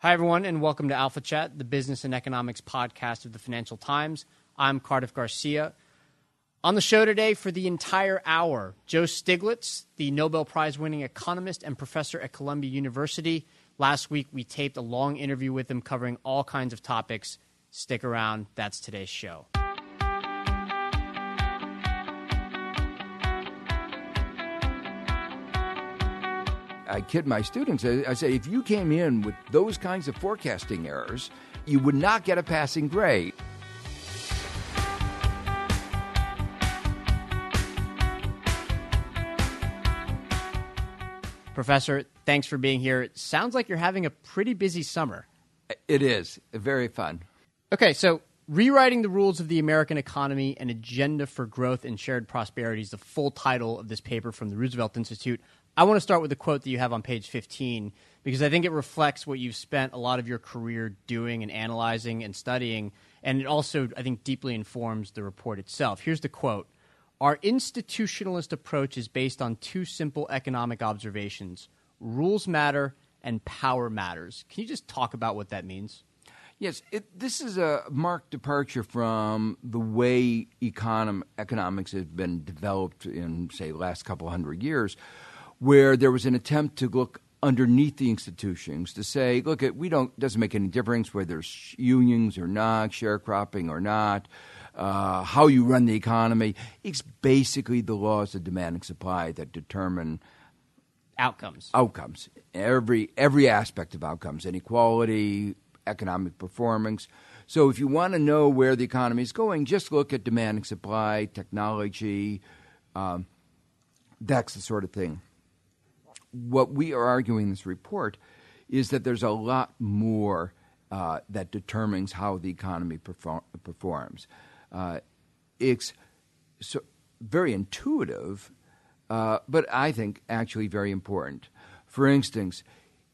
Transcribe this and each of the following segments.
Hi, everyone, and welcome to Alpha Chat, the business and economics podcast of the Financial Times. I'm Cardiff Garcia. On the show today for the entire hour, Joe Stiglitz, the Nobel Prize winning economist and professor at Columbia University. Last week, we taped a long interview with him covering all kinds of topics. Stick around, that's today's show. I kid my students. I, I say, if you came in with those kinds of forecasting errors, you would not get a passing grade. Professor, thanks for being here. It sounds like you're having a pretty busy summer. It is very fun. Okay, so Rewriting the Rules of the American Economy An Agenda for Growth and Shared Prosperity is the full title of this paper from the Roosevelt Institute. I want to start with a quote that you have on page 15 because I think it reflects what you've spent a lot of your career doing and analyzing and studying. And it also, I think, deeply informs the report itself. Here's the quote Our institutionalist approach is based on two simple economic observations rules matter and power matters. Can you just talk about what that means? Yes, it, this is a marked departure from the way econom, economics has been developed in, say, the last couple hundred years, where there was an attempt to look underneath the institutions to say, look, it we don't doesn't make any difference whether there's unions or not, sharecropping or not, uh, how you run the economy. It's basically the laws of demand and supply that determine outcomes. Outcomes. Every every aspect of outcomes, inequality, economic performance. So if you want to know where the economy is going, just look at demand and supply, technology. Um, that's the sort of thing. What we are arguing in this report is that there's a lot more uh, that determines how the economy perform- performs. Uh, it's so very intuitive, uh, but I think actually very important. For instance,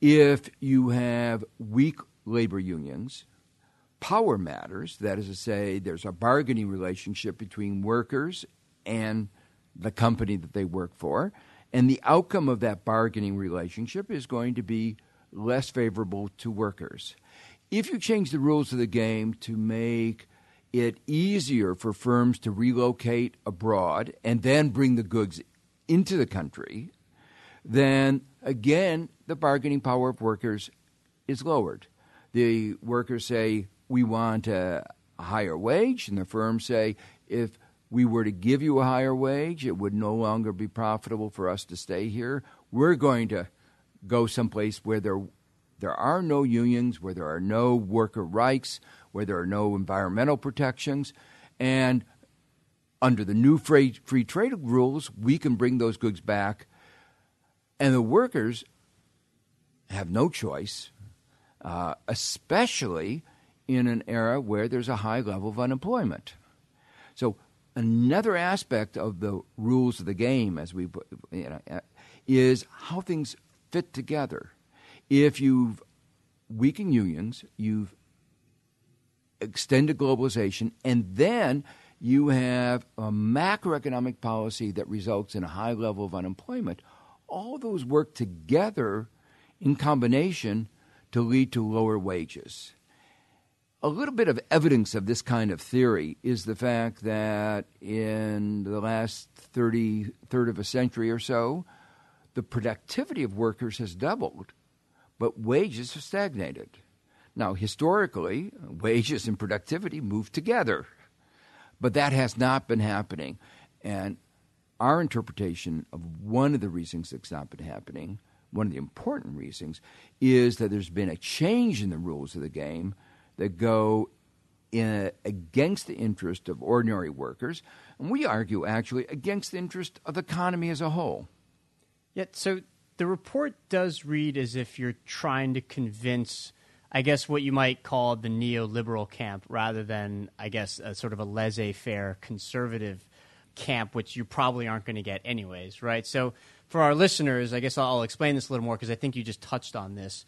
if you have weak labor unions. Power matters. That is to say, there's a bargaining relationship between workers and the company that they work for. And the outcome of that bargaining relationship is going to be less favorable to workers. If you change the rules of the game to make it easier for firms to relocate abroad and then bring the goods into the country, then again, the bargaining power of workers is lowered the workers say, we want a, higher wage, and the firms say, if we were to give you a higher wage, it would no longer be profitable for us to stay here. We're going to go someplace where there, there are no unions, where there are no worker rights, where there are no environmental protections, and under the new free, free trade rules, we can bring those goods back, and the workers have no choice uh, especially in an era where there's a high level of unemployment. So, another aspect of the rules of the game, as we you know, is how things fit together. If you've weakened unions, you've extended globalization, and then you have a macroeconomic policy that results in a high level of unemployment, all those work together in combination to lead to lower wages. A little bit of evidence of this kind of theory is the fact that in the last 30, third of a century or so, the productivity of workers has doubled, but wages have stagnated. Now, historically, wages and productivity move together, but that has not been happening. And our interpretation of one of the reasons it's not been happening one of the important reasons is that there's been a change in the rules of the game that go in, against the interest of ordinary workers, and we argue actually against the interest of the economy as a whole. Yet, so the report does read as if you're trying to convince, I guess, what you might call the neoliberal camp rather than, I guess, a sort of a laissez faire conservative camp, which you probably aren't going to get anyways, right? So, for our listeners, I guess I'll explain this a little more because I think you just touched on this.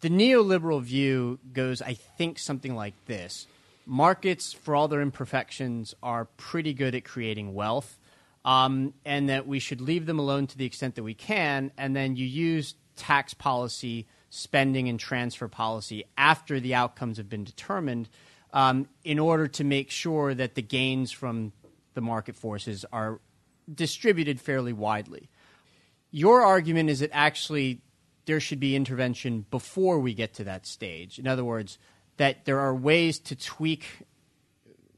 The neoliberal view goes, I think, something like this markets, for all their imperfections, are pretty good at creating wealth um, and that we should leave them alone to the extent that we can. And then you use tax policy, spending, and transfer policy after the outcomes have been determined um, in order to make sure that the gains from the market forces are distributed fairly widely. Your argument is that actually there should be intervention before we get to that stage. In other words, that there are ways to tweak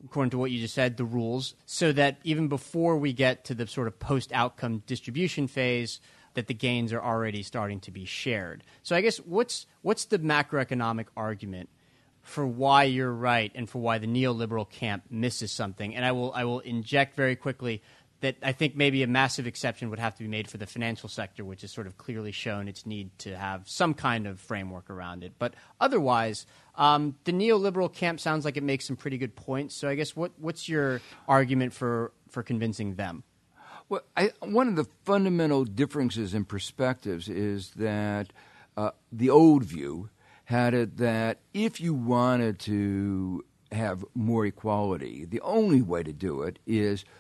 according to what you just said, the rules, so that even before we get to the sort of post outcome distribution phase, that the gains are already starting to be shared. So I guess what's what's the macroeconomic argument for why you're right and for why the neoliberal camp misses something? And I will I will inject very quickly that I think maybe a massive exception would have to be made for the financial sector, which has sort of clearly shown its need to have some kind of framework around it. But otherwise, um, the neoliberal camp sounds like it makes some pretty good points. So I guess what, what's your argument for, for convincing them? Well, I, one of the fundamental differences in perspectives is that uh, the old view had it that if you wanted to have more equality, the only way to do it is –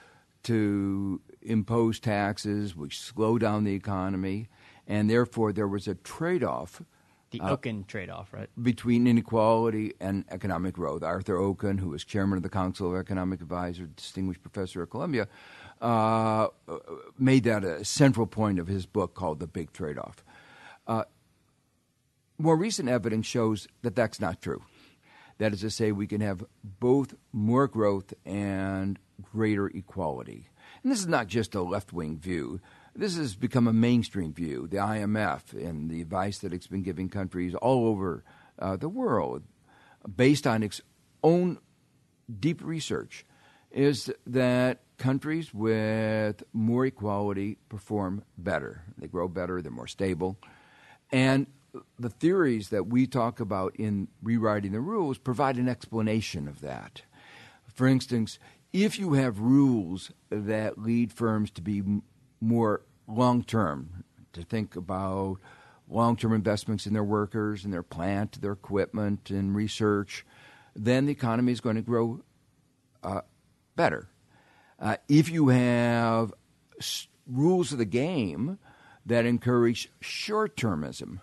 to impose taxes which slow down the economy, and therefore there was a trade off. The uh, Okun trade off, right? Between inequality and economic growth. Arthur Okun, who was chairman of the Council of Economic Advisors, distinguished professor at Columbia, uh, made that a central point of his book called The Big Trade Off. Uh, more recent evidence shows that that's not true. That is to say, we can have both more growth and greater equality. And this is not just a left wing view. This has become a mainstream view. The IMF and the advice that it's been giving countries all over uh, the world, based on its own deep research, is that countries with more equality perform better. They grow better, they're more stable. And the theories that we talk about in rewriting the rules provide an explanation of that. For instance, if you have rules that lead firms to be more long term, to think about long term investments in their workers and their plant, their equipment, and research, then the economy is going to grow uh, better. Uh, if you have s- rules of the game that encourage short termism,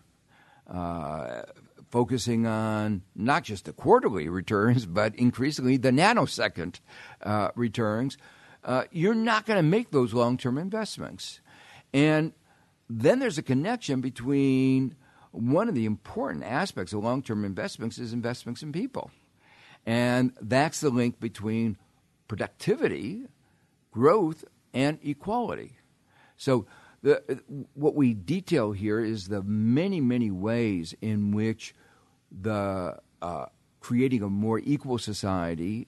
uh, focusing on not just the quarterly returns, but increasingly the nanosecond uh, returns, uh, you're not going to make those long term investments. And then there's a connection between one of the important aspects of long term investments is investments in people. And that's the link between productivity, growth, and equality. So, the, what we detail here is the many, many ways in which the uh, creating a more equal society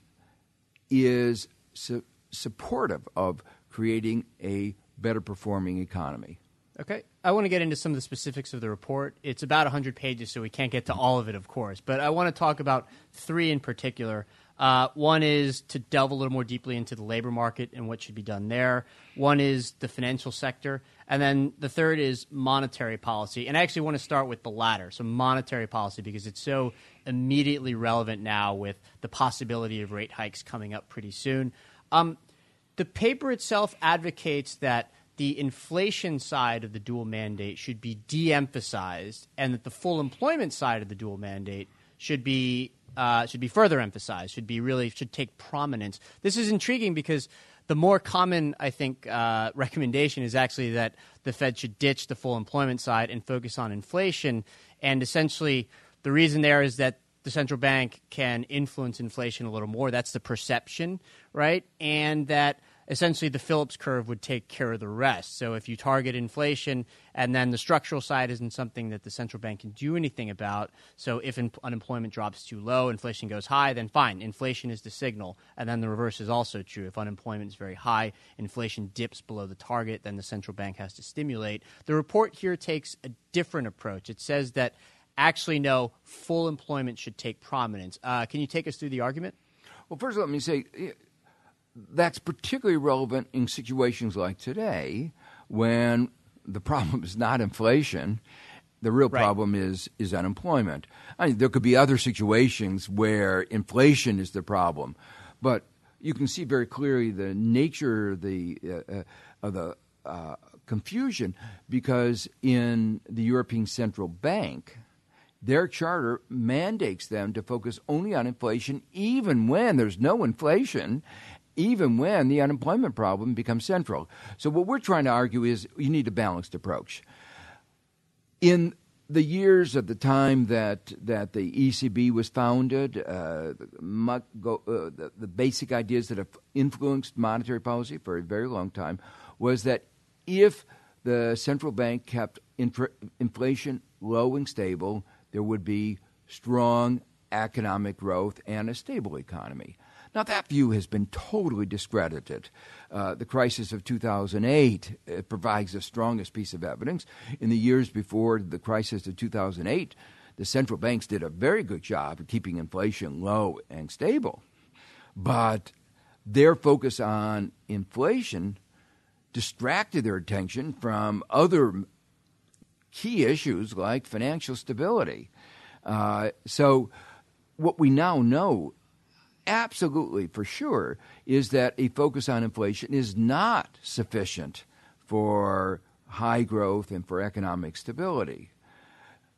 is su- supportive of creating a better performing economy. Okay. I want to get into some of the specifics of the report. It's about 100 pages, so we can't get to all of it, of course. But I want to talk about three in particular. Uh, one is to delve a little more deeply into the labor market and what should be done there. One is the financial sector. And then the third is monetary policy. And I actually want to start with the latter, so monetary policy, because it's so immediately relevant now with the possibility of rate hikes coming up pretty soon. Um, the paper itself advocates that the inflation side of the dual mandate should be de emphasized and that the full employment side of the dual mandate should be. Uh, should be further emphasized. Should be really should take prominence. This is intriguing because the more common, I think, uh, recommendation is actually that the Fed should ditch the full employment side and focus on inflation. And essentially, the reason there is that the central bank can influence inflation a little more. That's the perception, right? And that essentially the Phillips curve would take care of the rest. So if you target inflation and then the structural side isn't something that the central bank can do anything about. So if in- unemployment drops too low, inflation goes high, then fine, inflation is the signal. And then the reverse is also true. If unemployment is very high, inflation dips below the target, then the central bank has to stimulate. The report here takes a different approach. It says that actually no, full employment should take prominence. Uh, can you take us through the argument? Well, first let me say that's particularly relevant in situations like today when the problem is not inflation. The real Right. problem is is unemployment. I mean, there could be other situations where inflation is the problem, but you can see very clearly the nature of the uh, uh, of the uh, confusion because in the European Central Bank, their charter mandates them to focus only on inflation, even when there's no inflation, even when the unemployment problem becomes central. So, what we're trying to argue is you need a balanced approach. In the years at the time that, that the ECB was founded, uh, uh, the, the basic ideas that have influenced monetary policy for a very long time was that if the central bank kept infra- inflation low and stable, there would be strong economic growth and a stable economy. Now, that view has been totally discredited. Uh, the crisis of 2008 uh, provides the strongest piece of evidence. In the years before the crisis of 2008, the central banks did a very good job of keeping inflation low and stable. But their focus on inflation distracted their attention from other key issues like financial stability. Uh, so, what we now know absolutely for sure is that a focus on inflation is not sufficient for high growth and for economic stability.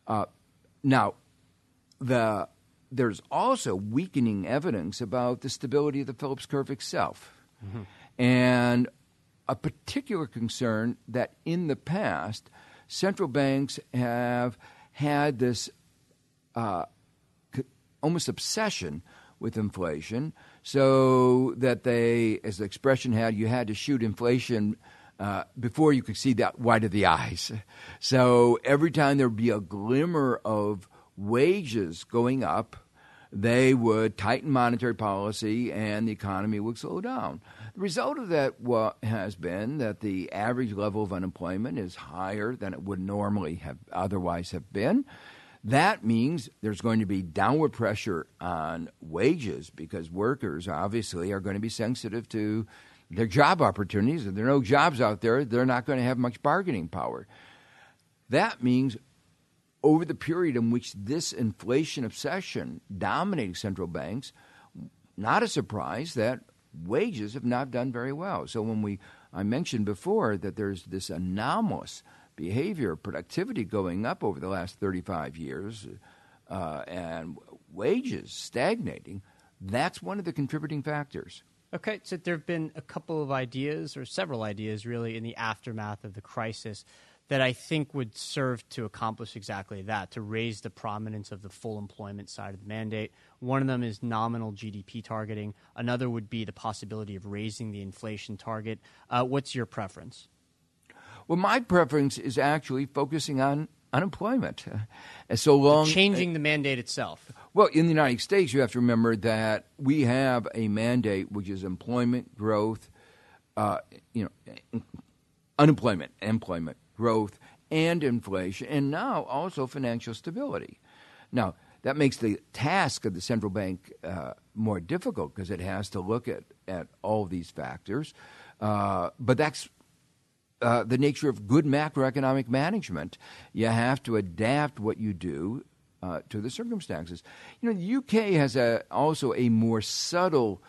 Uh, now, the there's also weakening evidence about the stability of the Phillips curve itself, and a particular concern that in the past central banks have had this uh, almost obsession with inflation, so that they, as the expression had, you had to shoot inflation uh, before you could see that white of the eyes. So every time there would be a glimmer of wages going up, they would tighten monetary policy and the economy would slow down. The result of that has been that the average level of unemployment is higher than it would normally have otherwise have been. That means there's going to be downward pressure on wages because workers obviously are going to be sensitive to their job opportunities. If there are no jobs out there, they're not going to have much bargaining power. That means over the period in which this inflation obsession dominated central banks, not a surprise that wages have not done very well. So when we I mentioned before that there's this anomalous behavior, productivity going up over the last 35 years, uh, and wages stagnating. That's one of the contributing factors. Okay, so there have been a couple of ideas, or several ideas, really, in the aftermath of the crisis that I think would serve to accomplish exactly that to raise the prominence of the full employment side of the mandate. One of them is nominal GDP targeting, another would be the possibility of raising the inflation target. Uh, what's your preference? Well, my preference is actually focusing on unemployment. Uh, so long Changing the mandate itself. Well, in the United States, you have to remember that we have a mandate which is employment growth, uh, you know, unemployment, employment growth, and inflation, and now also financial stability. Now, that makes the task of the central bank uh, more difficult because it has to look at, at all these factors. Uh, but that's uh, the nature of good macroeconomic management. You have to adapt what you do uh, to the circumstances. You know, the UK has a, also a more subtle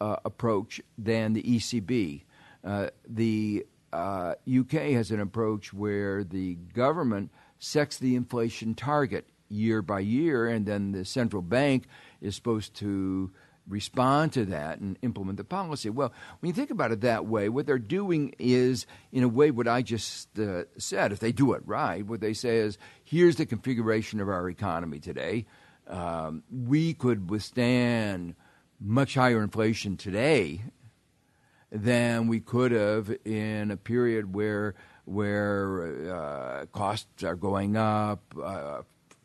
uh, approach than the ECB. Uh, the uh, UK has an approach where the government sets the inflation target year by year, and then the central bank is supposed to respond to that and implement the policy. Well, when you think about it that way, what they're doing is, in a way, what I just uh, said. If they do it right, what they say is, here's the configuration of our economy today. Um, we could withstand much higher inflation today than we could have in a period where where uh, costs are going up, uh,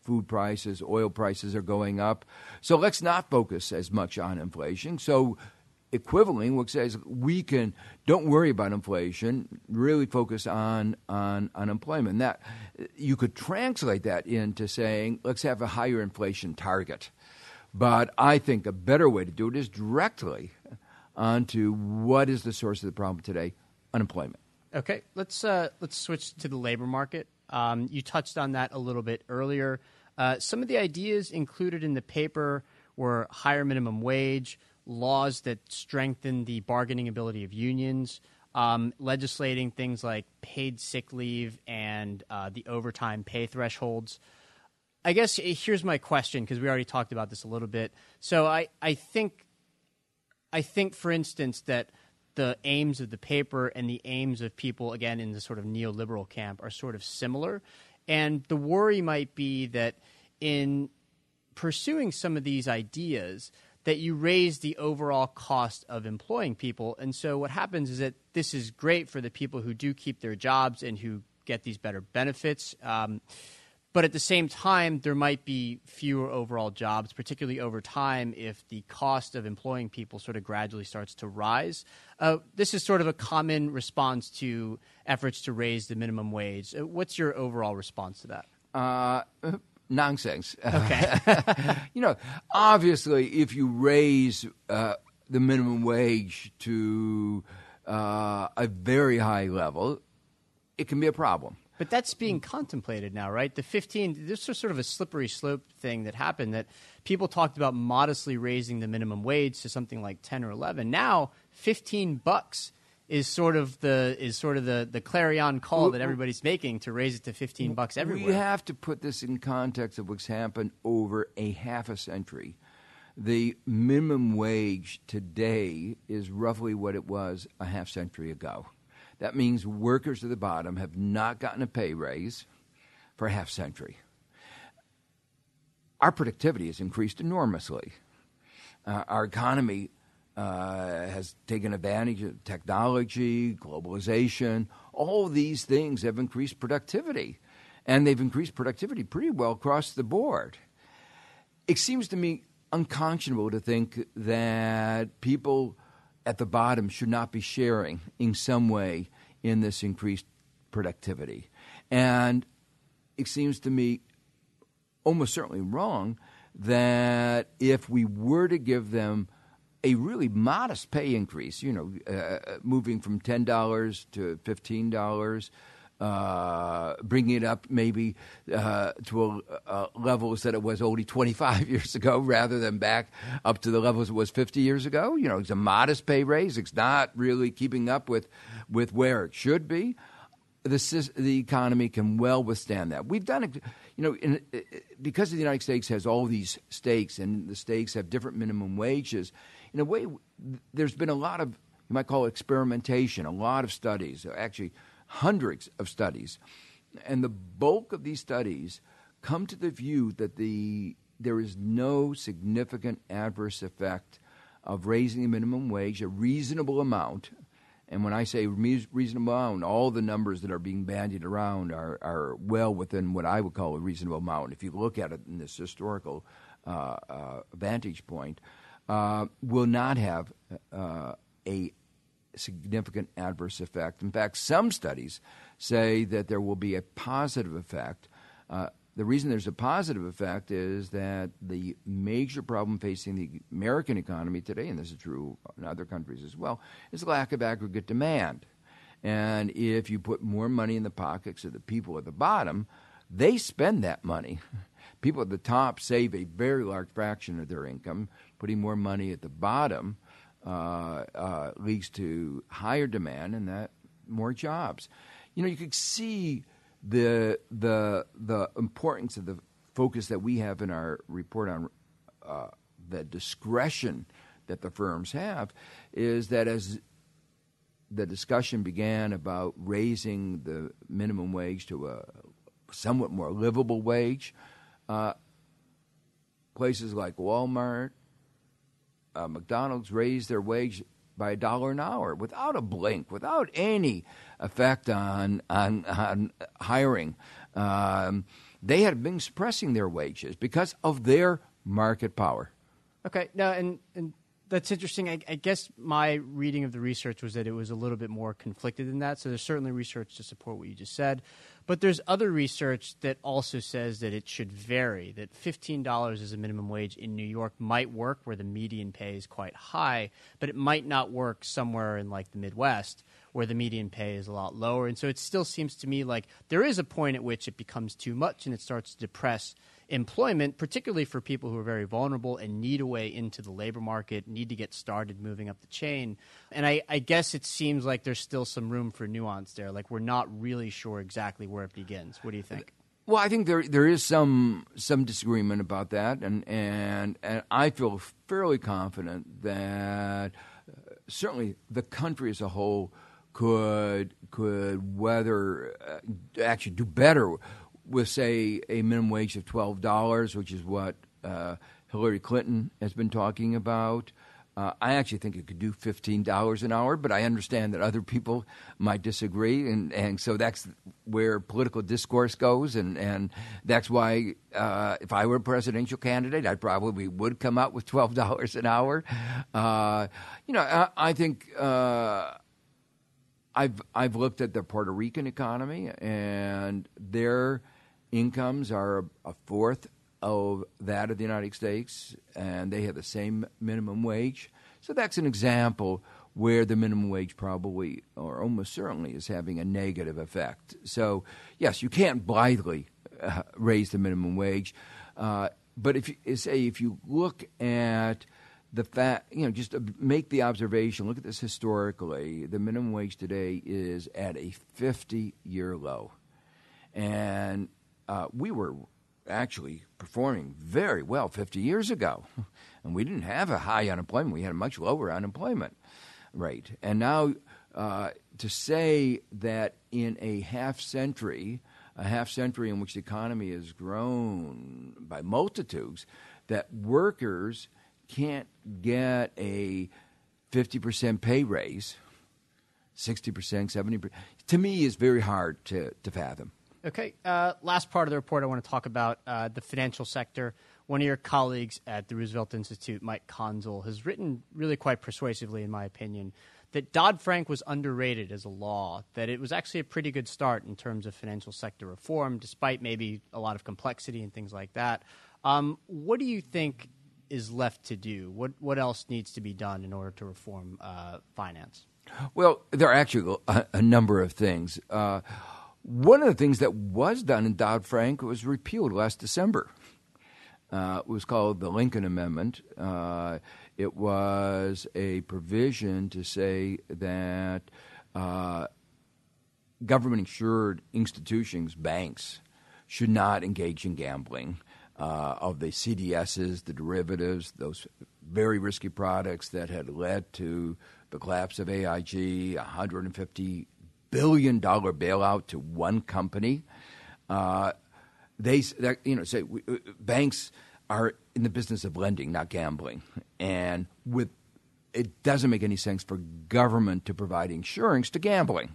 food prices, oil prices are going up. So let's not focus as much on inflation. So equivalently, what says we can don't worry about inflation, really focus on on unemployment. That you could translate that into saying let's have a higher inflation target. But I think a better way to do it is directly onto what is the source of the problem today: unemployment. Okay, let's uh, let's switch to the labor market. Um, you touched on that a little bit earlier. Uh, some of the ideas included in the paper were higher minimum wage, laws that strengthen the bargaining ability of unions, um, legislating things like paid sick leave and uh, the overtime pay thresholds. I guess eh, here's my question because we already talked about this a little bit. So I, I think I think, for instance, that the aims of the paper and the aims of people, again, in the sort of neoliberal camp, are sort of similar. And the worry might be that in pursuing some of these ideas, that you raise the overall cost of employing people. And so what happens is that this is great for the people who do keep their jobs and who get these better benefits. Um, but at the same time, there might be fewer overall jobs, particularly over time, if the cost of employing people sort of gradually starts to rise. Uh, this is sort of a common response to efforts to raise the minimum wage. Uh, what's your overall response to that? Uh, nonsense. Okay. you know, obviously, if you raise uh, the minimum wage to uh, a very high level, it can be a problem. But that's being mm. contemplated now, right? The 15, this was sort of a slippery slope thing that happened that people talked about modestly raising the minimum wage to something like 10 or 11. Now, 15 bucks is sort of the is sort of the, the clarion call that everybody's making to raise it to 15 bucks everywhere. We have to put this in context of what's happened over a half a century. The minimum wage today is roughly what it was a half century ago. That means workers at the bottom have not gotten a pay raise for a half century. Our productivity has increased enormously. Uh, our economy uh, has taken advantage of technology, globalization. All these things have increased productivity, and they've increased productivity pretty well across the board. It seems to me unconscionable to think that people at the bottom should not be sharing in some way in this increased productivity. And it seems to me almost certainly wrong that if we were to give them a really modest pay increase, you know, uh, uh moving from $10 to $15, uh, bringing it up maybe uh, to a, a levels that it was only 25 years ago rather than back up to the levels it was 50 years ago. You know, it's a modest pay raise. It's not really keeping up with, with where it should be. The, the economy can well withstand that. We've done it, you know, in, because the United States has all these stakes and the stakes have different minimum wages. In a way, there's been a lot of, you might call it experimentation, a lot of studies, actually – hundreds of studies. And the bulk of these studies come to the view that the, there is no significant adverse effect of raising the minimum wage a reasonable amount. And when I say reasonable amount, all the numbers that are being bandied around are, are well within what I would call a reasonable amount. If you look at it in this historical uh, uh, vantage point, uh, will not have uh, a significant adverse effect. In fact, some studies say that there will be a positive effect. Uh, the reason there's a positive effect is that the major problem facing the American economy today, and this is true in other countries as well, is lack of aggregate demand. And if you put more money in the pockets of the people at the bottom, they spend that money. People at the top save a very large fraction of their income, putting more money at the bottom leads to higher demand and that more jobs. You know, you could see the the the importance of the focus that we have in our report on uh, the discretion that the firms have is that as the discussion began about raising the minimum wage to a somewhat more livable wage, uh, places like Walmart, uh, McDonald's raised their wage by a dollar an hour without a blink, without any effect on on, on hiring. Um, they had been suppressing their wages because of their market power. Okay, now and and that's interesting. I, I, guess my reading of the research was that it was a little bit more conflicted than that. So there's certainly research to support what you just said, but there's other research that also says that it should vary. That fifteen dollars as a minimum wage in New York might work where the median pay is quite high, but it might not work somewhere in like the Midwest where the median pay is a lot lower. And so it still seems to me like there is a point at which it becomes too much and it starts to depress employment, particularly for people who are very vulnerable and need a way into the labor market, need to get started moving up the chain. And I, I, guess it seems like there's still some room for nuance there. Like we're not really sure exactly where it begins. What do you think? Well, I think there there is some some disagreement about that, and and and I feel fairly confident that uh, certainly the country as a whole could could weather uh, actually do better with, say, a minimum wage of twelve dollars, which is what uh, Hillary Clinton has been talking about. Uh, I actually think it could do fifteen dollars an hour, but I understand that other people might disagree, and, and so that's where political discourse goes, and, and that's why uh, if I were a presidential candidate, I probably would come out with twelve dollars an hour. Uh, you know, I, I think uh, I've I've looked at the Puerto Rican economy, and their incomes are a fourth of that of the United States, and they have the same minimum wage. So that's an example where the minimum wage probably, or almost certainly, is having a negative effect. So yes, you can't blithely uh, raise the minimum wage, uh, but if you say if you look at the fact, you know, just make the observation, look at this historically. The minimum wage today is at a 50 year low. And uh, we were actually performing very well 50 years ago. And we didn't have a high unemployment, we had a much lower unemployment rate. And now uh, to say that in a half century, a half century in which the economy has grown by multitudes, that workers can't get a 50% pay raise, 60%, 70%, to me is very hard to, to fathom. Okay, uh, last part of the report I want to talk about uh, the financial sector. One of your colleagues at the Roosevelt Institute, Mike Konczal, has written really quite persuasively, in my opinion, that Dodd Frank was underrated as a law, that it was actually a pretty good start in terms of financial sector reform, despite maybe a lot of complexity and things like that. Um, what do you think is left to do? What what else needs to be done in order to reform uh, finance? Well, there are actually a, a number of things. Uh, one of the things that was done in Dodd Frank was repealed last December. Uh, it was called the Lincoln Amendment. Uh, it was a provision to say that uh, government insured institutions, banks, should not engage in gambling uh, of the CDSs, the derivatives, those very risky products that had led to the collapse of AIG, 150 billion dollar bailout to one company. Uh, they, you know, say uh, banks are in the business of lending, not gambling, and with it doesn't make any sense for government to provide insurance to gambling.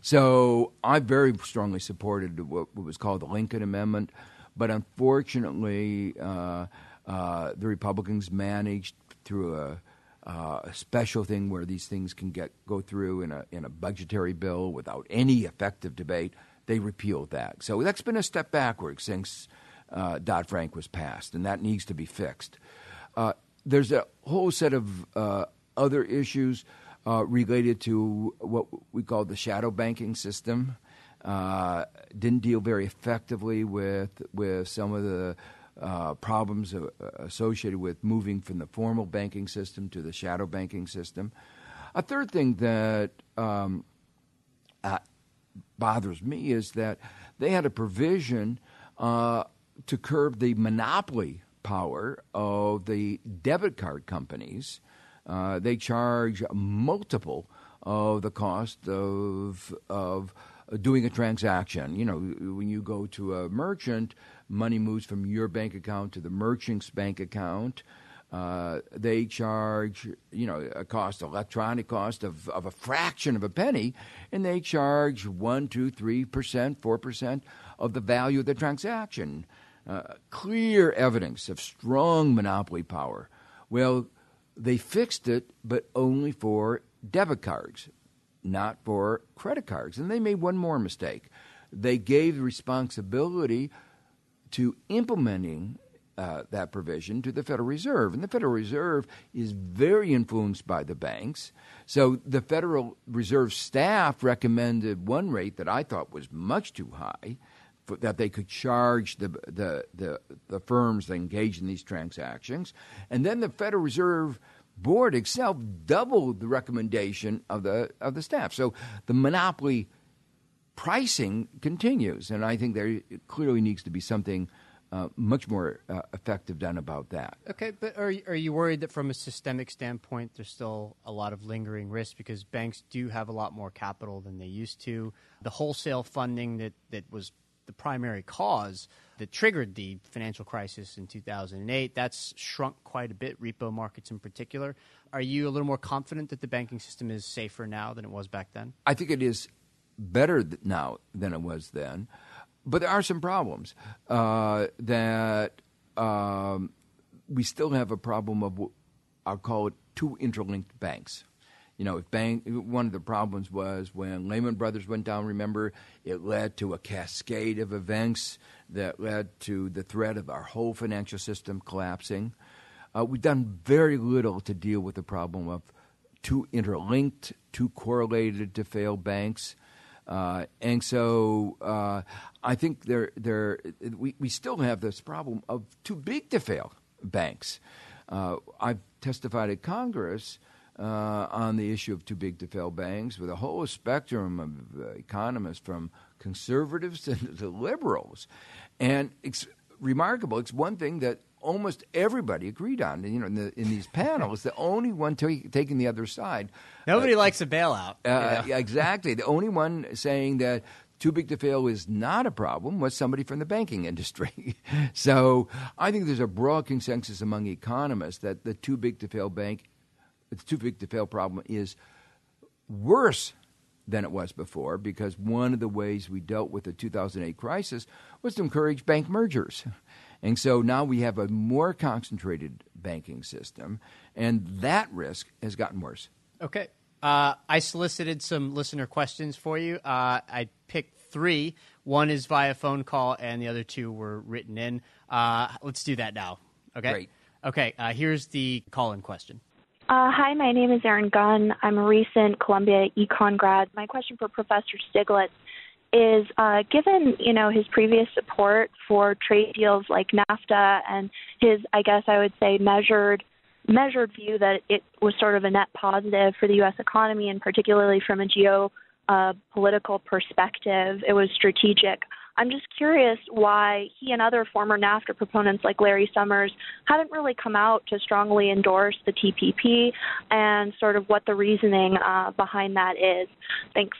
So I very strongly supported what, was called the Lincoln Amendment. But unfortunately, uh, uh, the Republicans managed through a, uh, a, special thing where these things can get go through in a in a budgetary bill without any effective debate. They repealed that, so that's been a step backwards since uh, Dodd Frank was passed, and that needs to be fixed. Uh, there's a whole set of uh, other issues related to what we call the shadow banking system uh, didn't deal very effectively with with some of the uh, problems associated with moving from the formal banking system to the shadow banking system. A third thing that um, uh, bothers me is that they had a provision uh, to curb the monopoly power of the debit card companies. Uh, they charge multiple of the cost of of doing a transaction. You know, when you go to a merchant, money moves from your bank account to the merchant's bank account. Uh, they charge, you know, a cost, electronic cost of, of a fraction of a penny, and they charge one, two, three percent, four percent of the value of the transaction. Uh, clear evidence of strong monopoly power. Well, they fixed it, but only for debit cards, not for credit cards. And they made one more mistake. They gave responsibility to implementing uh, that provision to the Federal Reserve. And the Federal Reserve is very influenced by the banks. So the Federal Reserve staff recommended one rate that I thought was much too high. That they could charge the, the, the, the firms that engage in these transactions. And then the Federal Reserve Board itself doubled the recommendation of the, of the staff. So the monopoly pricing continues. And I think there clearly needs to be something uh, much more uh, effective done about that. Okay, but are are you worried that from a systemic standpoint, there's still a lot of lingering risk because banks do have a lot more capital than they used to. The wholesale funding that that was the primary cause that triggered the financial crisis in 2008 that's shrunk quite a bit repo markets in particular. Are you a little more confident that the banking system is safer now than it was back then? I think it is better now than it was then. But there are some problems uh, that um, we still have a problem of I'll call it too interlinked banks. You know, if bank one of the problems was when Lehman Brothers went down. Remember, it led to a cascade of events that led to the threat of our whole financial system collapsing. Uh, we've done very little to deal with the problem of too interlinked, too correlated to fail banks. Uh, and so uh, I think there, there, we, we still have this problem of too big to fail banks. Uh, I've testified at Congress uh, on the issue of too big to fail banks with a whole spectrum of uh, economists from conservatives to, to liberals. And it's remarkable. It's one thing that almost everybody agreed on. You know, in, the, in these panels, the only one t- taking the other side. Nobody uh, likes a bailout. Uh, yeah. Exactly. The only one saying that too big to fail is not a problem was somebody from the banking industry. so I think there's a broad consensus among economists that the too big to fail bank, the too big to fail problem is worse than it was before because one of the ways we dealt with the 2008 crisis was to encourage bank mergers. And so now we have a more concentrated banking system, and that risk has gotten worse. Okay. Uh, I solicited some listener questions for you. Uh, I picked three. One is via phone call, and the other two were written in. Uh, let's do that now. Okay. Great. Okay. Uh, here's the call-in question. Uh, hi, my name is Erin Gunn. I'm a recent Columbia econ grad. My question for Professor Stiglitz is uh, given you know his previous support for trade deals like NAFTA and his I guess I would say measured measured view that it was sort of a net positive for the U.S. economy and particularly from a geopolitical uh, perspective, it was strategic. I'm just curious why he and other former NAFTA proponents like Larry Summers haven't really come out to strongly endorse the TPP and sort of what the reasoning uh, behind that is. Thanks.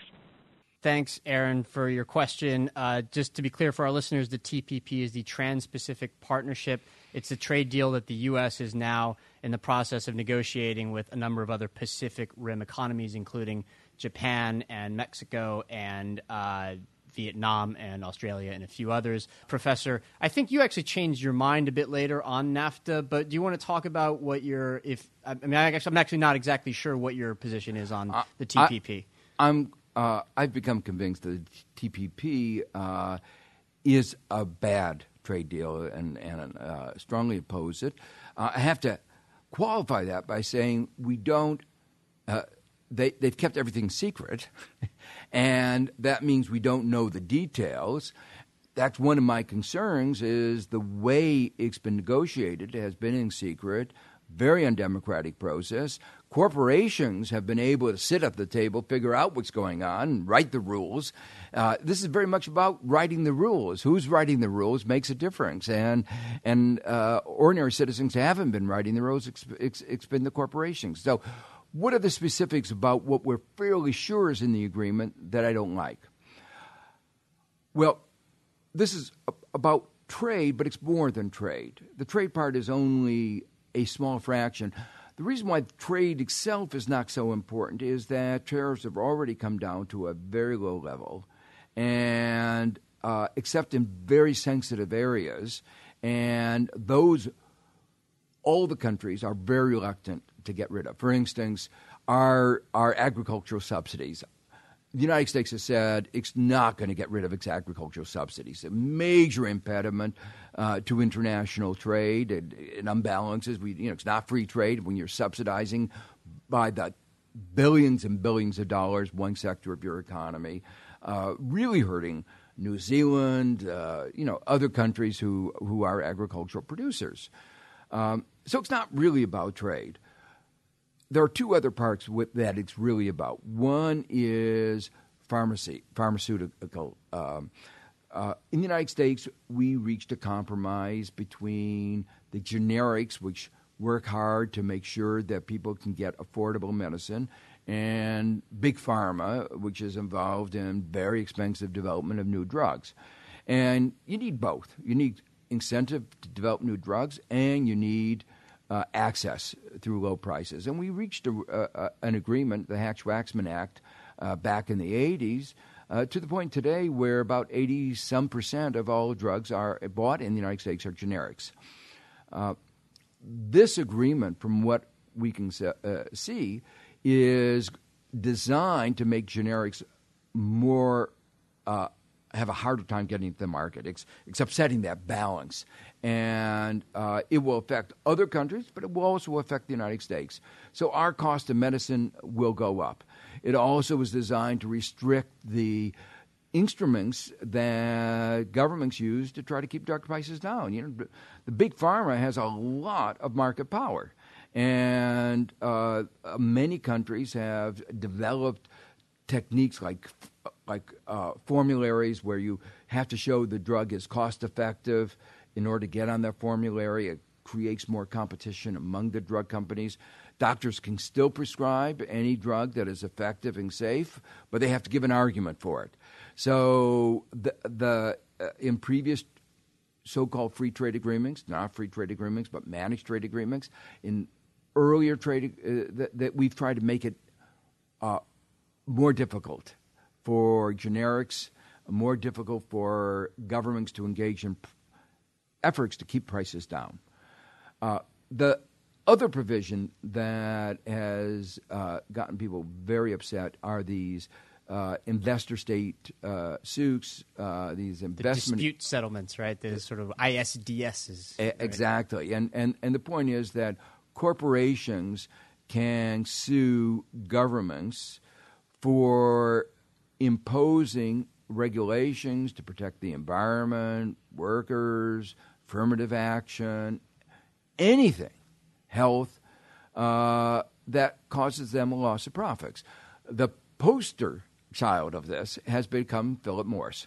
Thanks, Aaron, for your question. Uh, just to be clear for our listeners, the TPP is the Trans Pacific Partnership. It's a trade deal that the U.S. is now in the process of negotiating with a number of other Pacific Rim economies, including Japan and Mexico and uh, Vietnam and Australia and a few others. Professor, I think you actually changed your mind a bit later on NAFTA, but do you want to talk about what your if I mean I am actually not exactly sure what your position is on uh, the TPP. I, am uh, I've become convinced that the TPP uh, is a bad trade deal and, and uh, strongly oppose it. Uh, I have to qualify that by saying we don't. They, they've kept everything secret, and that means we don't know the details. That's one of my concerns. Is the way it's been negotiated has been in secret very undemocratic process. Corporations have been able to sit at the table, figure out what's going on, write the rules. Uh, this is very much about writing the rules. Who's writing the rules makes a difference, and and uh, ordinary citizens haven't been writing the rules. It's, it's been the corporations. So, what are the specifics about what we're fairly sure is in the agreement that I don't like? Well, this is about trade, but it's more than trade. The trade part is only a small fraction. The reason why trade itself is not so important is that tariffs have already come down to a very low level, and uh, except in very sensitive areas, and those all the countries are very reluctant to get rid of. For instance, our our agricultural subsidies. The United States has said it's not going to get rid of its agricultural subsidies. A major impediment uh, to international trade and, and imbalances. We, you know, it's not free trade when you're subsidizing by the billions and billions of dollars one sector of your economy, uh, really hurting New Zealand, uh, you know, other countries who who are agricultural producers. Um, so it's not really about trade there are two other parts that it's really about. One is pharmacy, pharmaceutical. Um, uh, in the United States, we reached a compromise between the generics, which work hard to make sure that people can get affordable medicine, and big pharma, which is involved in very expensive development of new drugs. And you need both. You need incentive to develop new drugs, and you need uh, access through low prices. And we reached a, a, an agreement, the Hatch Waxman Act, uh, back in the 80s, uh, to the point today where about 80 some percent of all drugs are bought in the United States are generics. Uh, this agreement, from what we can uh, see, is designed to make generics more uh, have a harder time getting to the market. It's, upsetting that balance. And uh, it will affect other countries, but it will also affect the United States. So our cost of medicine will go up. It also was designed to restrict the instruments that governments use to try to keep drug prices down. You know, the big pharma has a lot of market power, and uh, many countries have developed techniques like like uh, formularies where you have to show the drug is cost effective in order to get on that formulary. It creates more competition among the drug companies. Doctors can still prescribe any drug that is effective and safe, but they have to give an argument for it. So the the uh, in previous so-called free trade agreements, not free trade agreements, but managed trade agreements, in earlier trade uh, that, that, we've tried to make it uh, more difficult for generics, more difficult for governments to engage in efforts to keep prices down. Uh, the other provision that has uh, gotten people very upset are these uh, investor state uh, suits, uh, these investment the dispute settlements, right? The sort of ISDSs. Right? Exactly, and and and the point is that corporations can sue governments for imposing regulations to protect the environment, workers, affirmative action, anything, health, uh, that causes them a loss of profits. The poster child of this has become Philip Morris.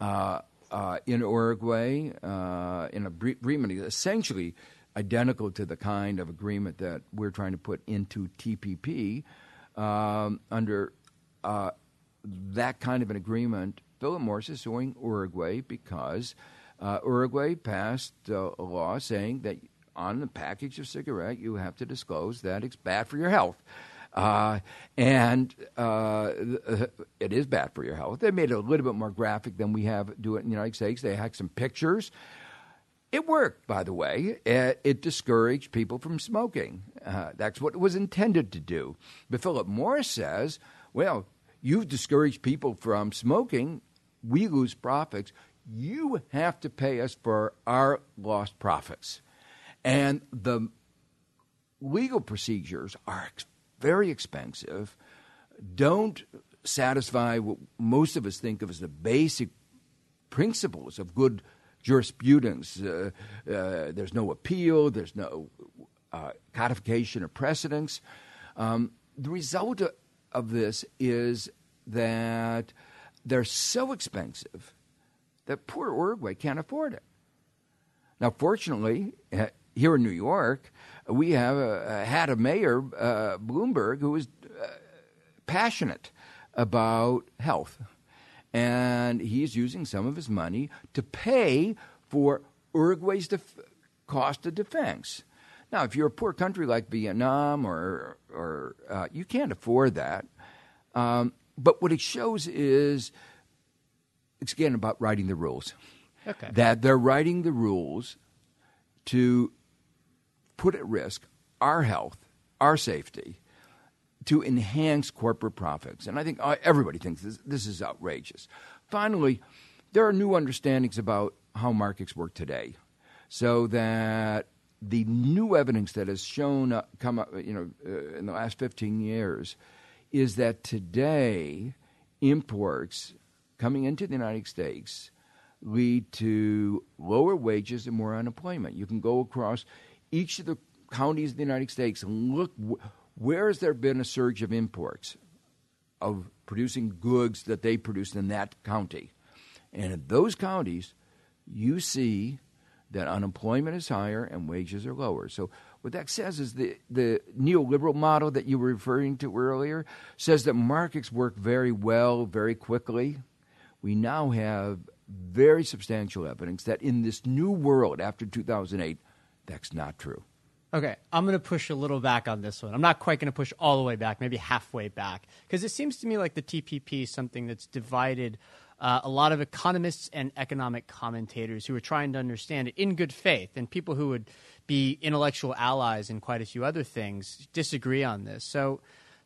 Uh, uh, in Uruguay, uh, in a agreement essentially identical to the kind of agreement that we're trying to put into TPP um, under uh, that kind of an agreement, Philip Morris is suing Uruguay because uh, Uruguay passed uh, a law saying that on the package of cigarette you have to disclose that it's bad for your health. Uh, and uh, it is bad for your health. They made it a little bit more graphic than we have do it in the United States. They had some pictures. It worked, by the way. It, it discouraged people from smoking. Uh, that's what it was intended to do. But Philip Morris says, well, You've discouraged people from smoking. We lose profits. You have to pay us for our lost profits. And the legal procedures are very expensive, don't satisfy what most of us think of as the basic principles of good jurisprudence. Uh, uh, there's no appeal, there's no uh, codification of precedents. Um, the result of this is that they're so expensive that poor Uruguay can't afford it. Now, fortunately, eh, here in New York, we have a, had a mayor, uh, Bloomberg, who was uh, passionate about health. And he's using some of his money to pay for Uruguay's def- cost of defense. Now, if you're a poor country like Vietnam or or uh, you can't afford that. Um, but what it shows is it's again about writing the rules. Okay. That they're writing the rules to put at risk our health, our safety, to enhance corporate profits. And I think uh, everybody thinks this, this is outrageous. Finally, there are new understandings about how markets work today, so that the new evidence that has shown uh, come up, you know, uh, in the last 15 years, is that today imports coming into the United States lead to lower wages and more unemployment. You can go across each of the counties of the United States and look where has there been a surge of imports of producing goods that they produce in that county. And in those counties, you see that unemployment is higher and wages are lower. So what that says is the, the neoliberal model that you were referring to earlier says that markets work very well, very quickly. We now have very substantial evidence that in this new world after 2008, that's not true. Okay, I'm going to push a little back on this one. I'm not quite going to push all the way back, maybe halfway back, because it seems to me like the TPP is something that's divided uh, a lot of economists and economic commentators who are trying to understand it in good faith, and people who would be intellectual allies in quite a few other things disagree on this. So,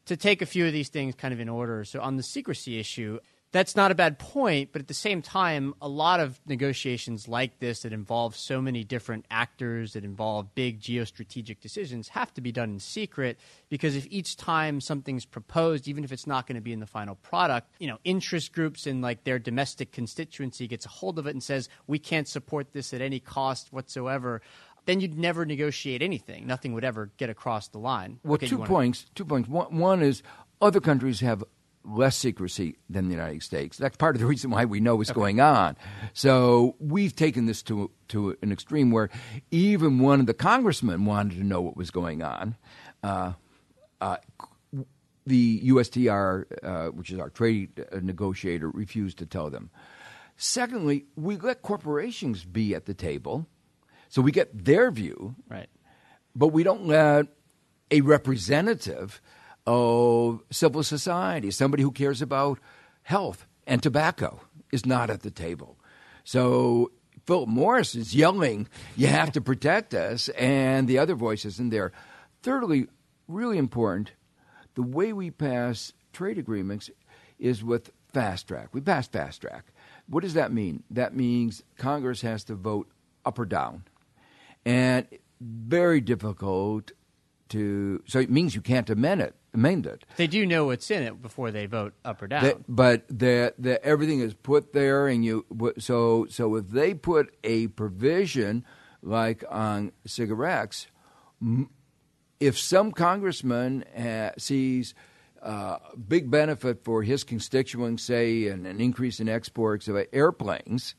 to take a few of these things kind of in order, so on the secrecy issue, that's not a bad point, but at the same time, a lot of negotiations like this that involve so many different actors, that involve big geostrategic decisions, have to be done in secret because if each time something's proposed, even if it's not going to be in the final product, you know, interest groups in like their domestic constituency gets a hold of it and says, we can't support this at any cost whatsoever then you'd never negotiate anything. Nothing would ever get across the line. Well, okay, two points. Two points. One, one is other countries have less secrecy than the United States. That's part of the reason why we know what's okay. going on. So we've taken this to to an extreme where even one of the congressmen wanted to know what was going on. Uh, uh, the USTR, uh, which is our trade negotiator, refused to tell them. Secondly, we let corporations be at the table, so we get their view. Right. But we don't let a representative of civil society, somebody who cares about health and tobacco, is not at the table. So Philip Morris is yelling, You have to protect us, and the other voice isn't there. Thirdly, really important, the way we pass trade agreements is with fast track. We pass fast track. What does that mean? That means Congress has to vote up or down. And very difficult to, so it means you can't amend it amend it. They do know what's in it before they vote up or down. but the, the, everything is put there, and you so so if they put a provision like on cigarettes, if some congressman uh, sees uh, big benefit for his constituents, say, and an increase in exports of airplanes,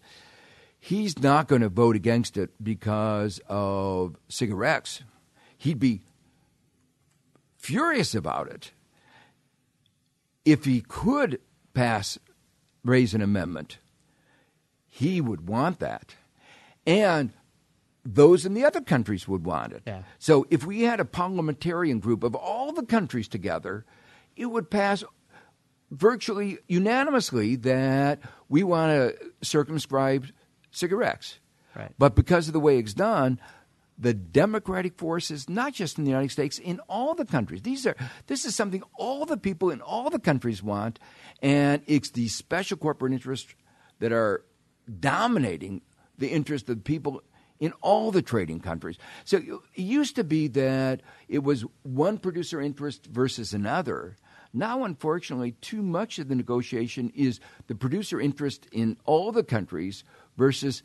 he's not going to vote against it because of cigarettes. He'd be furious about it. If he could pass, raise an amendment, he would want that. And those in the other countries would want it. Yeah. So if we had a parliamentarian group of all the countries together, it would pass virtually unanimously that we want to circumscribe cigarettes. Right. But because of the way it's done, the democratic forces, not just in the United States, in all the countries. These are this is something all the people in all the countries want, and it's these special corporate interests that are dominating the interest of people in all the trading countries. So it used to be that it was one producer interest versus another. Now, unfortunately, too much of the negotiation is the producer interest in all the countries versus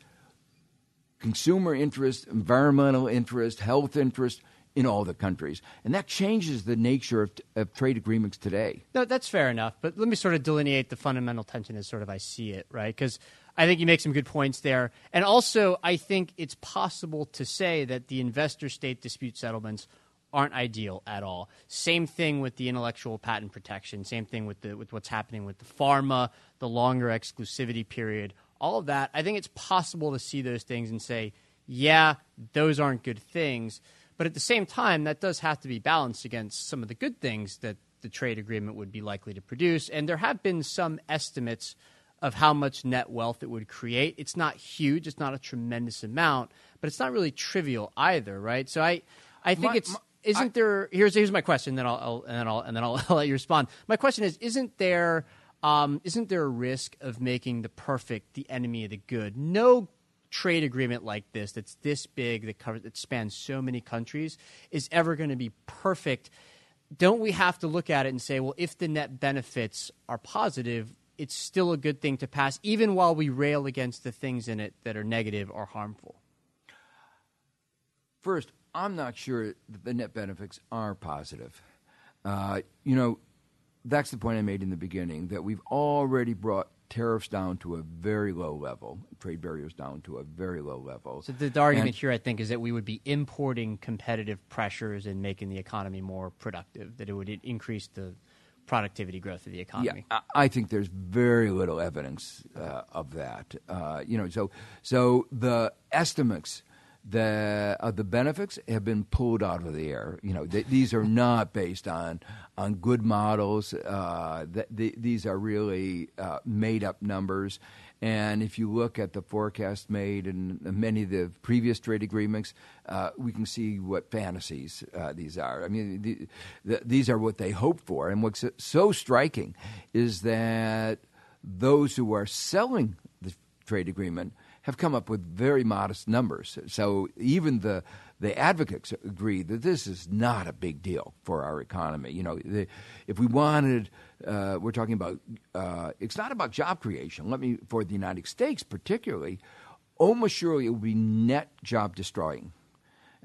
consumer interest, environmental interest, health interest in all the countries. And that changes the nature of, of, trade agreements today. No, that's fair enough. But let me sort of delineate the fundamental tension as sort of I see it, right? Because I think you make some good points there. And also, I think it's possible to say that the investor state dispute settlements aren't ideal at all. Same thing with the intellectual patent protection. Same thing with the with what's happening with the pharma, the longer exclusivity period all of that, I think it's possible to see those things and say, yeah, those aren't good things. But at the same time, that does have to be balanced against some of the good things that the trade agreement would be likely to produce. And there have been some estimates of how much net wealth it would create. It's not huge, it's not a tremendous amount, but it's not really trivial either, right? So I, I think My- it's my- isn't I- there here's here's my question then I'll, I'll and then I'll and then I'll, I'll let you respond. My question is isn't there um, isn't there a risk of making the perfect the enemy of the good? No trade agreement like this that's this big that covers that spans so many countries is ever going to be perfect. Don't we have to look at it and say, well, if the net benefits are positive, it's still a good thing to pass, even while we rail against the things in it that are negative or harmful? First, I'm not sure that the net benefits are positive. Uh, you know, that's the point I made in the beginning that we've already brought tariffs down to a very low level, trade barriers down to a very low level. So the, the argument And- here, I think, is that we would be importing competitive pressures and making the economy more productive. That it would increase the productivity growth of the Yeah, economy. I, I think there's very little evidence uh, of that. Uh, you know, so so the estimates the of the benefits have been pulled out of the air. You know, th- these are not based on on good models. Uh, th- th- these are really uh, made up numbers. And if you look at the forecast made in many of the previous trade agreements, uh, we can see what fantasies uh, these are. I mean, the, the, these are what they hope for. And what's so striking is that those who are selling the trade agreement have come up with very modest numbers. So even the the advocates agree that this is not a big deal for our economy. You know, the, if we wanted, uh, we're talking about. Uh, it's not about job creation. Let me for the United States particularly. Almost surely it will be net job destroying.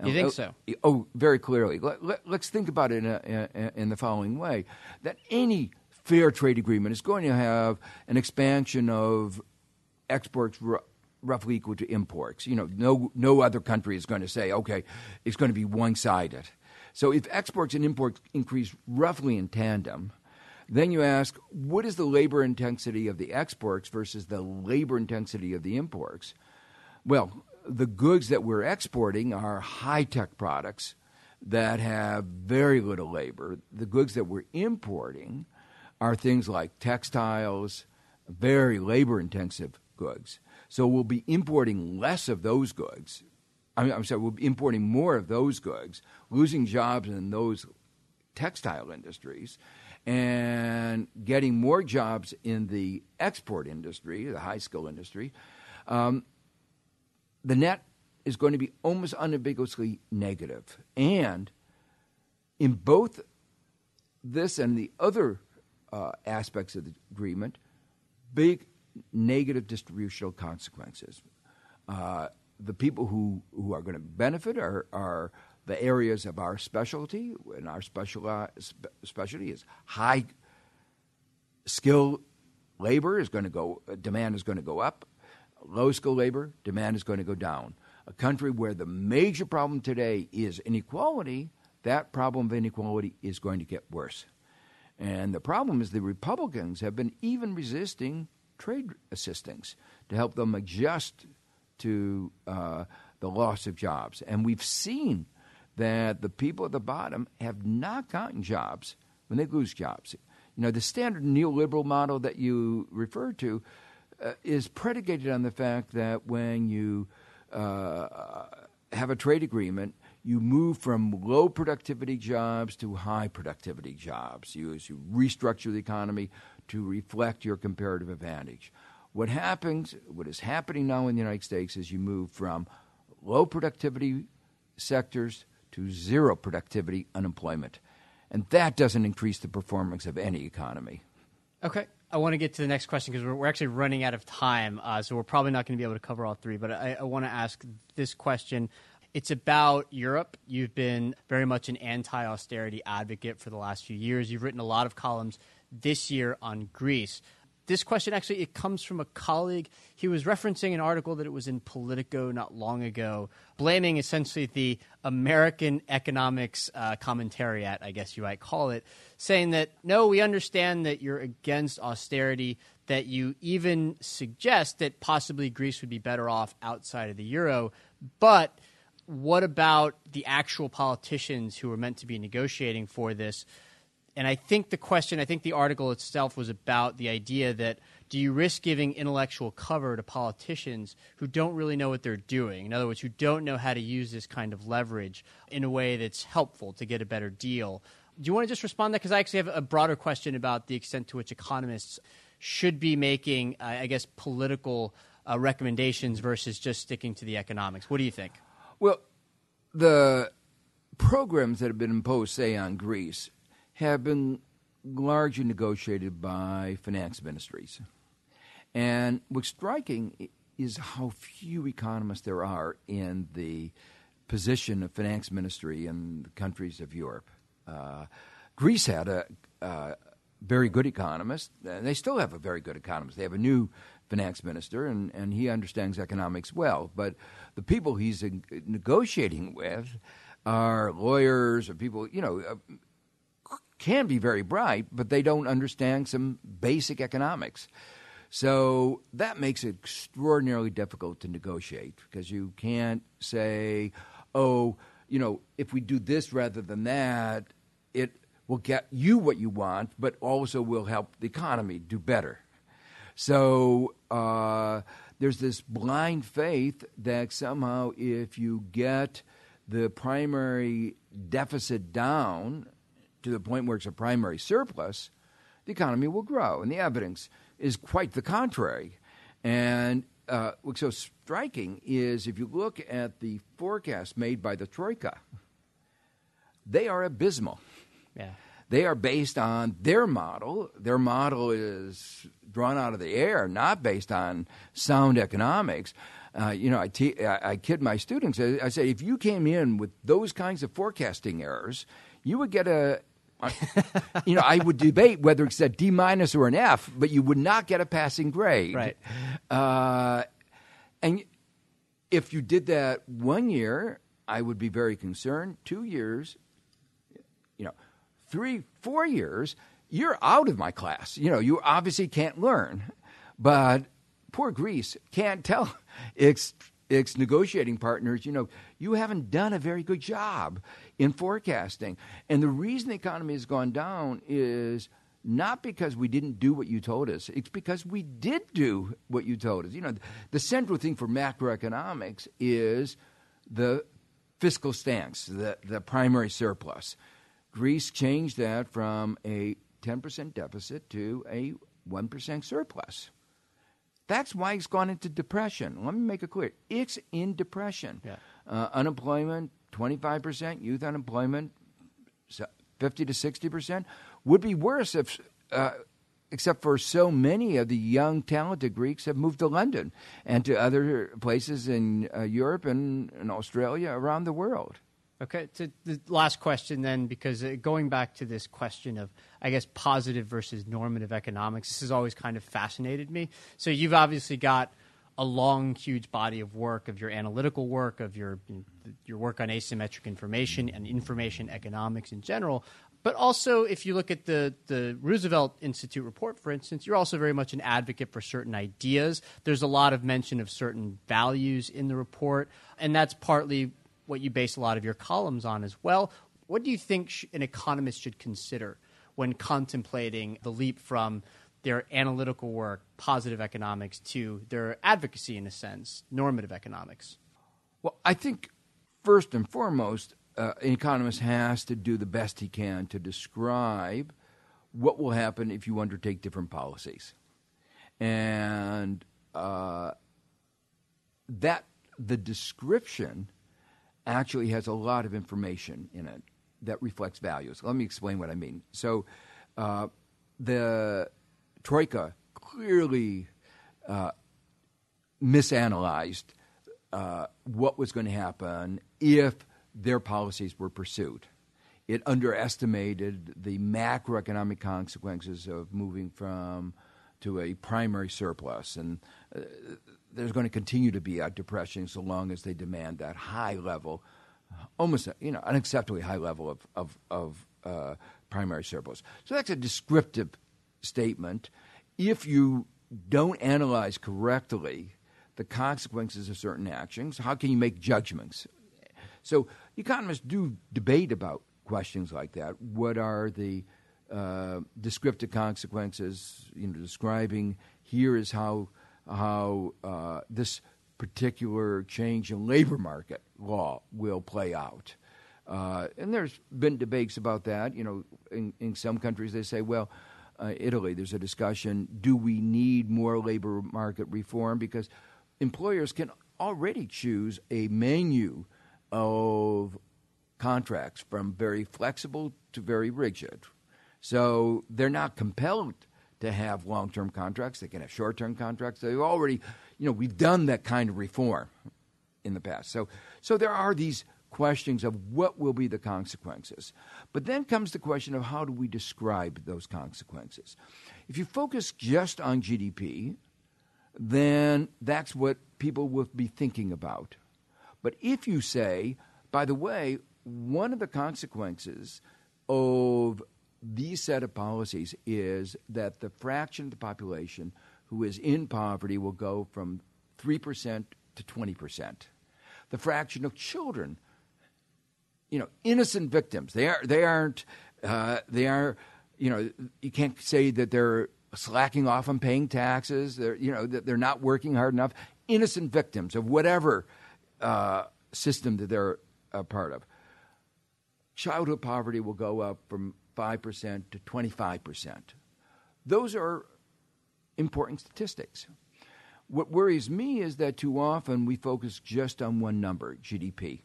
You think Oh, so? Oh, very clearly. Let, let, us think about it in, a, in, the following way: that any fair trade agreement is going to have an expansion of exports roughly equal to imports. You know, no no other country is going to say, okay, it's going to be one sided. So if exports and imports increase roughly in tandem, then you ask, what is the labor intensity of the exports versus the labor intensity of the imports? Well, the goods that we're exporting are high tech products that have very little labor. The goods that we're importing are things like textiles, very labor intensive goods. So we'll be importing less of those goods. I mean, I'm sorry, we'll be importing more of those goods, losing jobs in those textile industries, and getting more jobs in the export industry, the high skill industry. Um, the net is going to be almost unambiguously negative. And in both this and the other uh, aspects of the agreement, big negative distributional consequences. Uh, the people who, who are going to benefit are, are the areas of our specialty, and our speciali- spe- specialty is high skill labor is going to go, demand is going to go up. Low skill labor, demand is going to go down. A country where the major problem today is inequality, that problem of inequality is going to get worse. And the problem is the Republicans have been even resisting trade assistance to help them adjust to uh, the loss of jobs. And we've seen that the people at the bottom have not gotten jobs when they lose jobs. You know, the standard neoliberal model that you refer to uh, is predicated on the fact that when you uh, have a trade agreement, you move from low productivity jobs to high productivity jobs. You, as you restructure the economy to reflect your comparative advantage. What happens, what is happening now in the United States is you move from low productivity sectors to zero productivity unemployment. And that doesn't increase the performance of any economy. Okay. I want to get to the next question because we're, we're actually running out of time, uh, so we're probably not going to be able to cover all three. But I, I want to ask this question. It's about Europe. You've been very much an anti austerity advocate for the last few years. You've written a lot of columns this year on Greece. This question actually it comes from a colleague. He was referencing an article that it was in Politico not long ago, blaming essentially the American economics uh, commentariat, I guess you might call it, saying that no, we understand that you're against austerity, that you even suggest that possibly Greece would be better off outside of the euro, but what about the actual politicians who are meant to be negotiating for this? And I think the question, I think the article itself was about the idea that do you risk giving intellectual cover to politicians who don't really know what they're doing? In other words, who don't know how to use this kind of leverage in a way that's helpful to get a better deal. Do you want to just respond to that? Because I actually have a broader question about the extent to which economists should be making, uh, I guess, political uh, recommendations versus just sticking to the economics. What do you think? Well, the programs that have been imposed, say, on Greece, have been largely negotiated by finance ministries. And what's striking is how few economists there are in the position of finance ministry in the countries of Europe. Uh, Greece had a, a, very good economist, and they still have a very good economist. They have a new finance minister, and, and he understands economics well. But the people he's negotiating with are lawyers or people, you know, uh, can be very bright, but they don't understand some basic economics. So that makes it extraordinarily difficult to negotiate because you can't say, oh, you know, if we do this rather than that, it will get you what you want, but also will help the economy do better. So uh, there's this blind faith that somehow if you get the primary deficit down to the point where it's a primary surplus, the economy will grow. And the evidence is quite the contrary. And uh, what's so striking is if you look at the forecast made by the Troika, they are abysmal. Yeah. They are based on their model. Their model is drawn out of the air, not based on sound economics. Uh, you know, I, te- I, I kid my students. I, I say, if you came in with those kinds of forecasting errors, you would get a you know, I would debate whether it's a D minus or an F, but you would not get a passing grade. Right. Uh, and if you did that one year, I would be very concerned. Two years, you know, three, four years, you're out of my class. You know, you obviously can't learn. But poor Greece can't tell its its negotiating partners, you know, you haven't done a very good job in forecasting. And the reason the economy has gone down is not because we didn't do what you told us. It's because we did do what you told us. You know, the central thing for macroeconomics is the fiscal stance, the, the primary surplus. Greece changed that from a 10% deficit to a 1% surplus. That's why it's gone into depression. Let me make it clear. It's in depression. Yeah. Uh, unemployment, 25%, youth unemployment, 50 to 60%, would be worse if, uh, except for so many of the young, talented Greeks have moved to London and to other places in uh, Europe and, and Australia around the world. Okay, the last question then, because uh, going back to this question of, I guess, positive versus normative economics, this has always kind of fascinated me. So you've obviously got a long, huge body of work of your analytical work, of your your work on asymmetric information and information economics in general. But also, if you look at the, the Roosevelt Institute report, for instance, you're also very much an advocate for certain ideas. There's a lot of mention of certain values in the report, and that's partly what you base a lot of your columns on as well. What do you think sh- an economist should consider when contemplating the leap from their analytical work, positive economics, to their advocacy, in a sense, normative economics? Well, I think first and foremost, uh, an economist has to do the best he can to describe what will happen if you undertake different policies. And uh, that the description actually has a lot of information in it that reflects values. Let me explain what I mean. So, uh, the Troika clearly uh, misanalyzed uh, what was going to happen if their policies were pursued. It underestimated the macroeconomic consequences of moving from to a primary surplus, and uh, there's going to continue to be a depression so long as they demand that high level, almost you know unacceptably high level of of, of uh, primary surplus. So that's a descriptive statement. If you don't analyze correctly the consequences of certain actions, how can you make judgments? So economists do debate about questions like that. What are the uh, descriptive consequences? You know, describing here is how how uh, this particular change in labor market law will play out. Uh, and there's been debates about that. You know, in, in some countries they say, well, uh, Italy, there's a discussion: do we need more labor market reform? Because employers can already choose a menu of contracts from very flexible to very rigid. So they're not compelled to have long-term contracts. They can have short-term contracts. They've already, you know, we've done that kind of reform in the past. So, so there are these questions of what will be the consequences. But then comes the question of how do we describe those consequences? If you focus just on GDP, then that's what people will be thinking about. But if you say, by the way, one of the consequences of these set of policies is that the fraction of the population who is in poverty will go from 3% to 20%. The fraction of children, you know, innocent victims, they, are, they aren't, uh, they are, you know, you can't say that they're slacking off on paying taxes, they're, you know, that they're not working hard enough. Innocent victims of whatever uh, system that they're a part of. Childhood poverty will go up from 5% to 25%. Those are important statistics. What worries me is that too often we focus just on one number, GDP.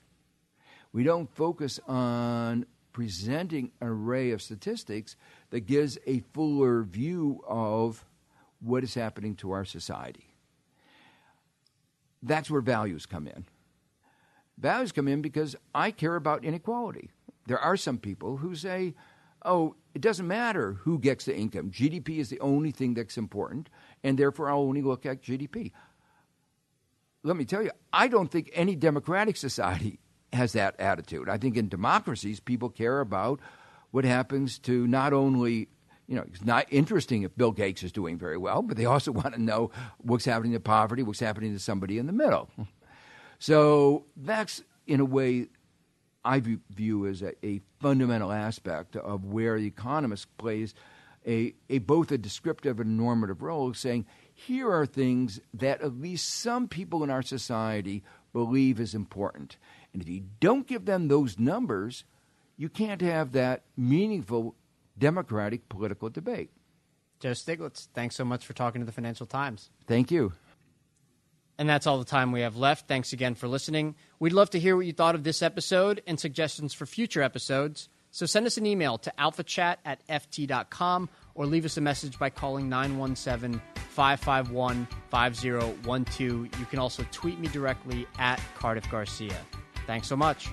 We don't focus on presenting an array of statistics that gives a fuller view of what is happening to our society. That's where values come in. Values come in because I care about inequality. There are some people who say, oh, it doesn't matter who gets the income. GDP is the only thing that's important, and therefore I'll only look at GDP. Let me tell you, I don't think any democratic society has that attitude. I think in democracies, people care about what happens to not only you know, it's not interesting if Bill Gates is doing very well, but they also want to know what's happening to poverty, what's happening to somebody in the middle. So that's, in a way, I view as a, a, fundamental aspect of where the economist plays a, a both a descriptive and normative role, saying here are things that at least some people in our society believe is important, and if you don't give them those numbers, you can't have that meaningful democratic political debate. Joe Stiglitz, thanks so much for talking to the Financial Times. Thank you. And that's all the time we have left. Thanks again for listening. We'd love to hear what you thought of this episode and suggestions for future episodes. So send us an email to alphachat at ft.com or leave us a message by calling 917 551 5012. You can also tweet me directly at Cardiff Garcia. Thanks so much.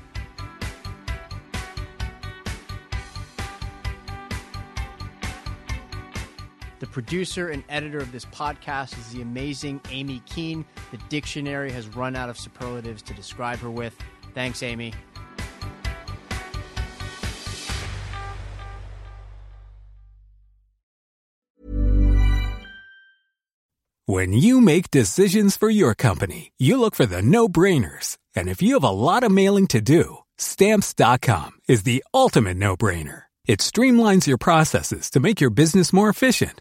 The producer and editor of this podcast is the amazing Amy Keene. The dictionary has run out of superlatives to describe her with. Thanks, Amy. When you make decisions for your company, you look for the no brainers. And if you have a lot of mailing to do, stamps.com is the ultimate no brainer. It streamlines your processes to make your business more efficient,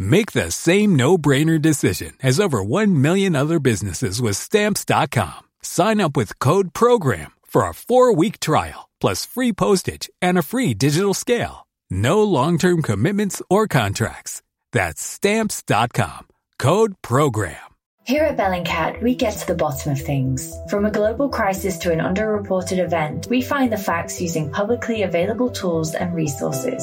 Make the same no-brainer decision as over 1 million other businesses with stamps.com. Sign up with code program for a 4-week trial plus free postage and a free digital scale. No long-term commitments or contracts. That's stamps.com. Code program. Here at Bellingcat, we get to the bottom of things. From a global crisis to an underreported event, we find the facts using publicly available tools and resources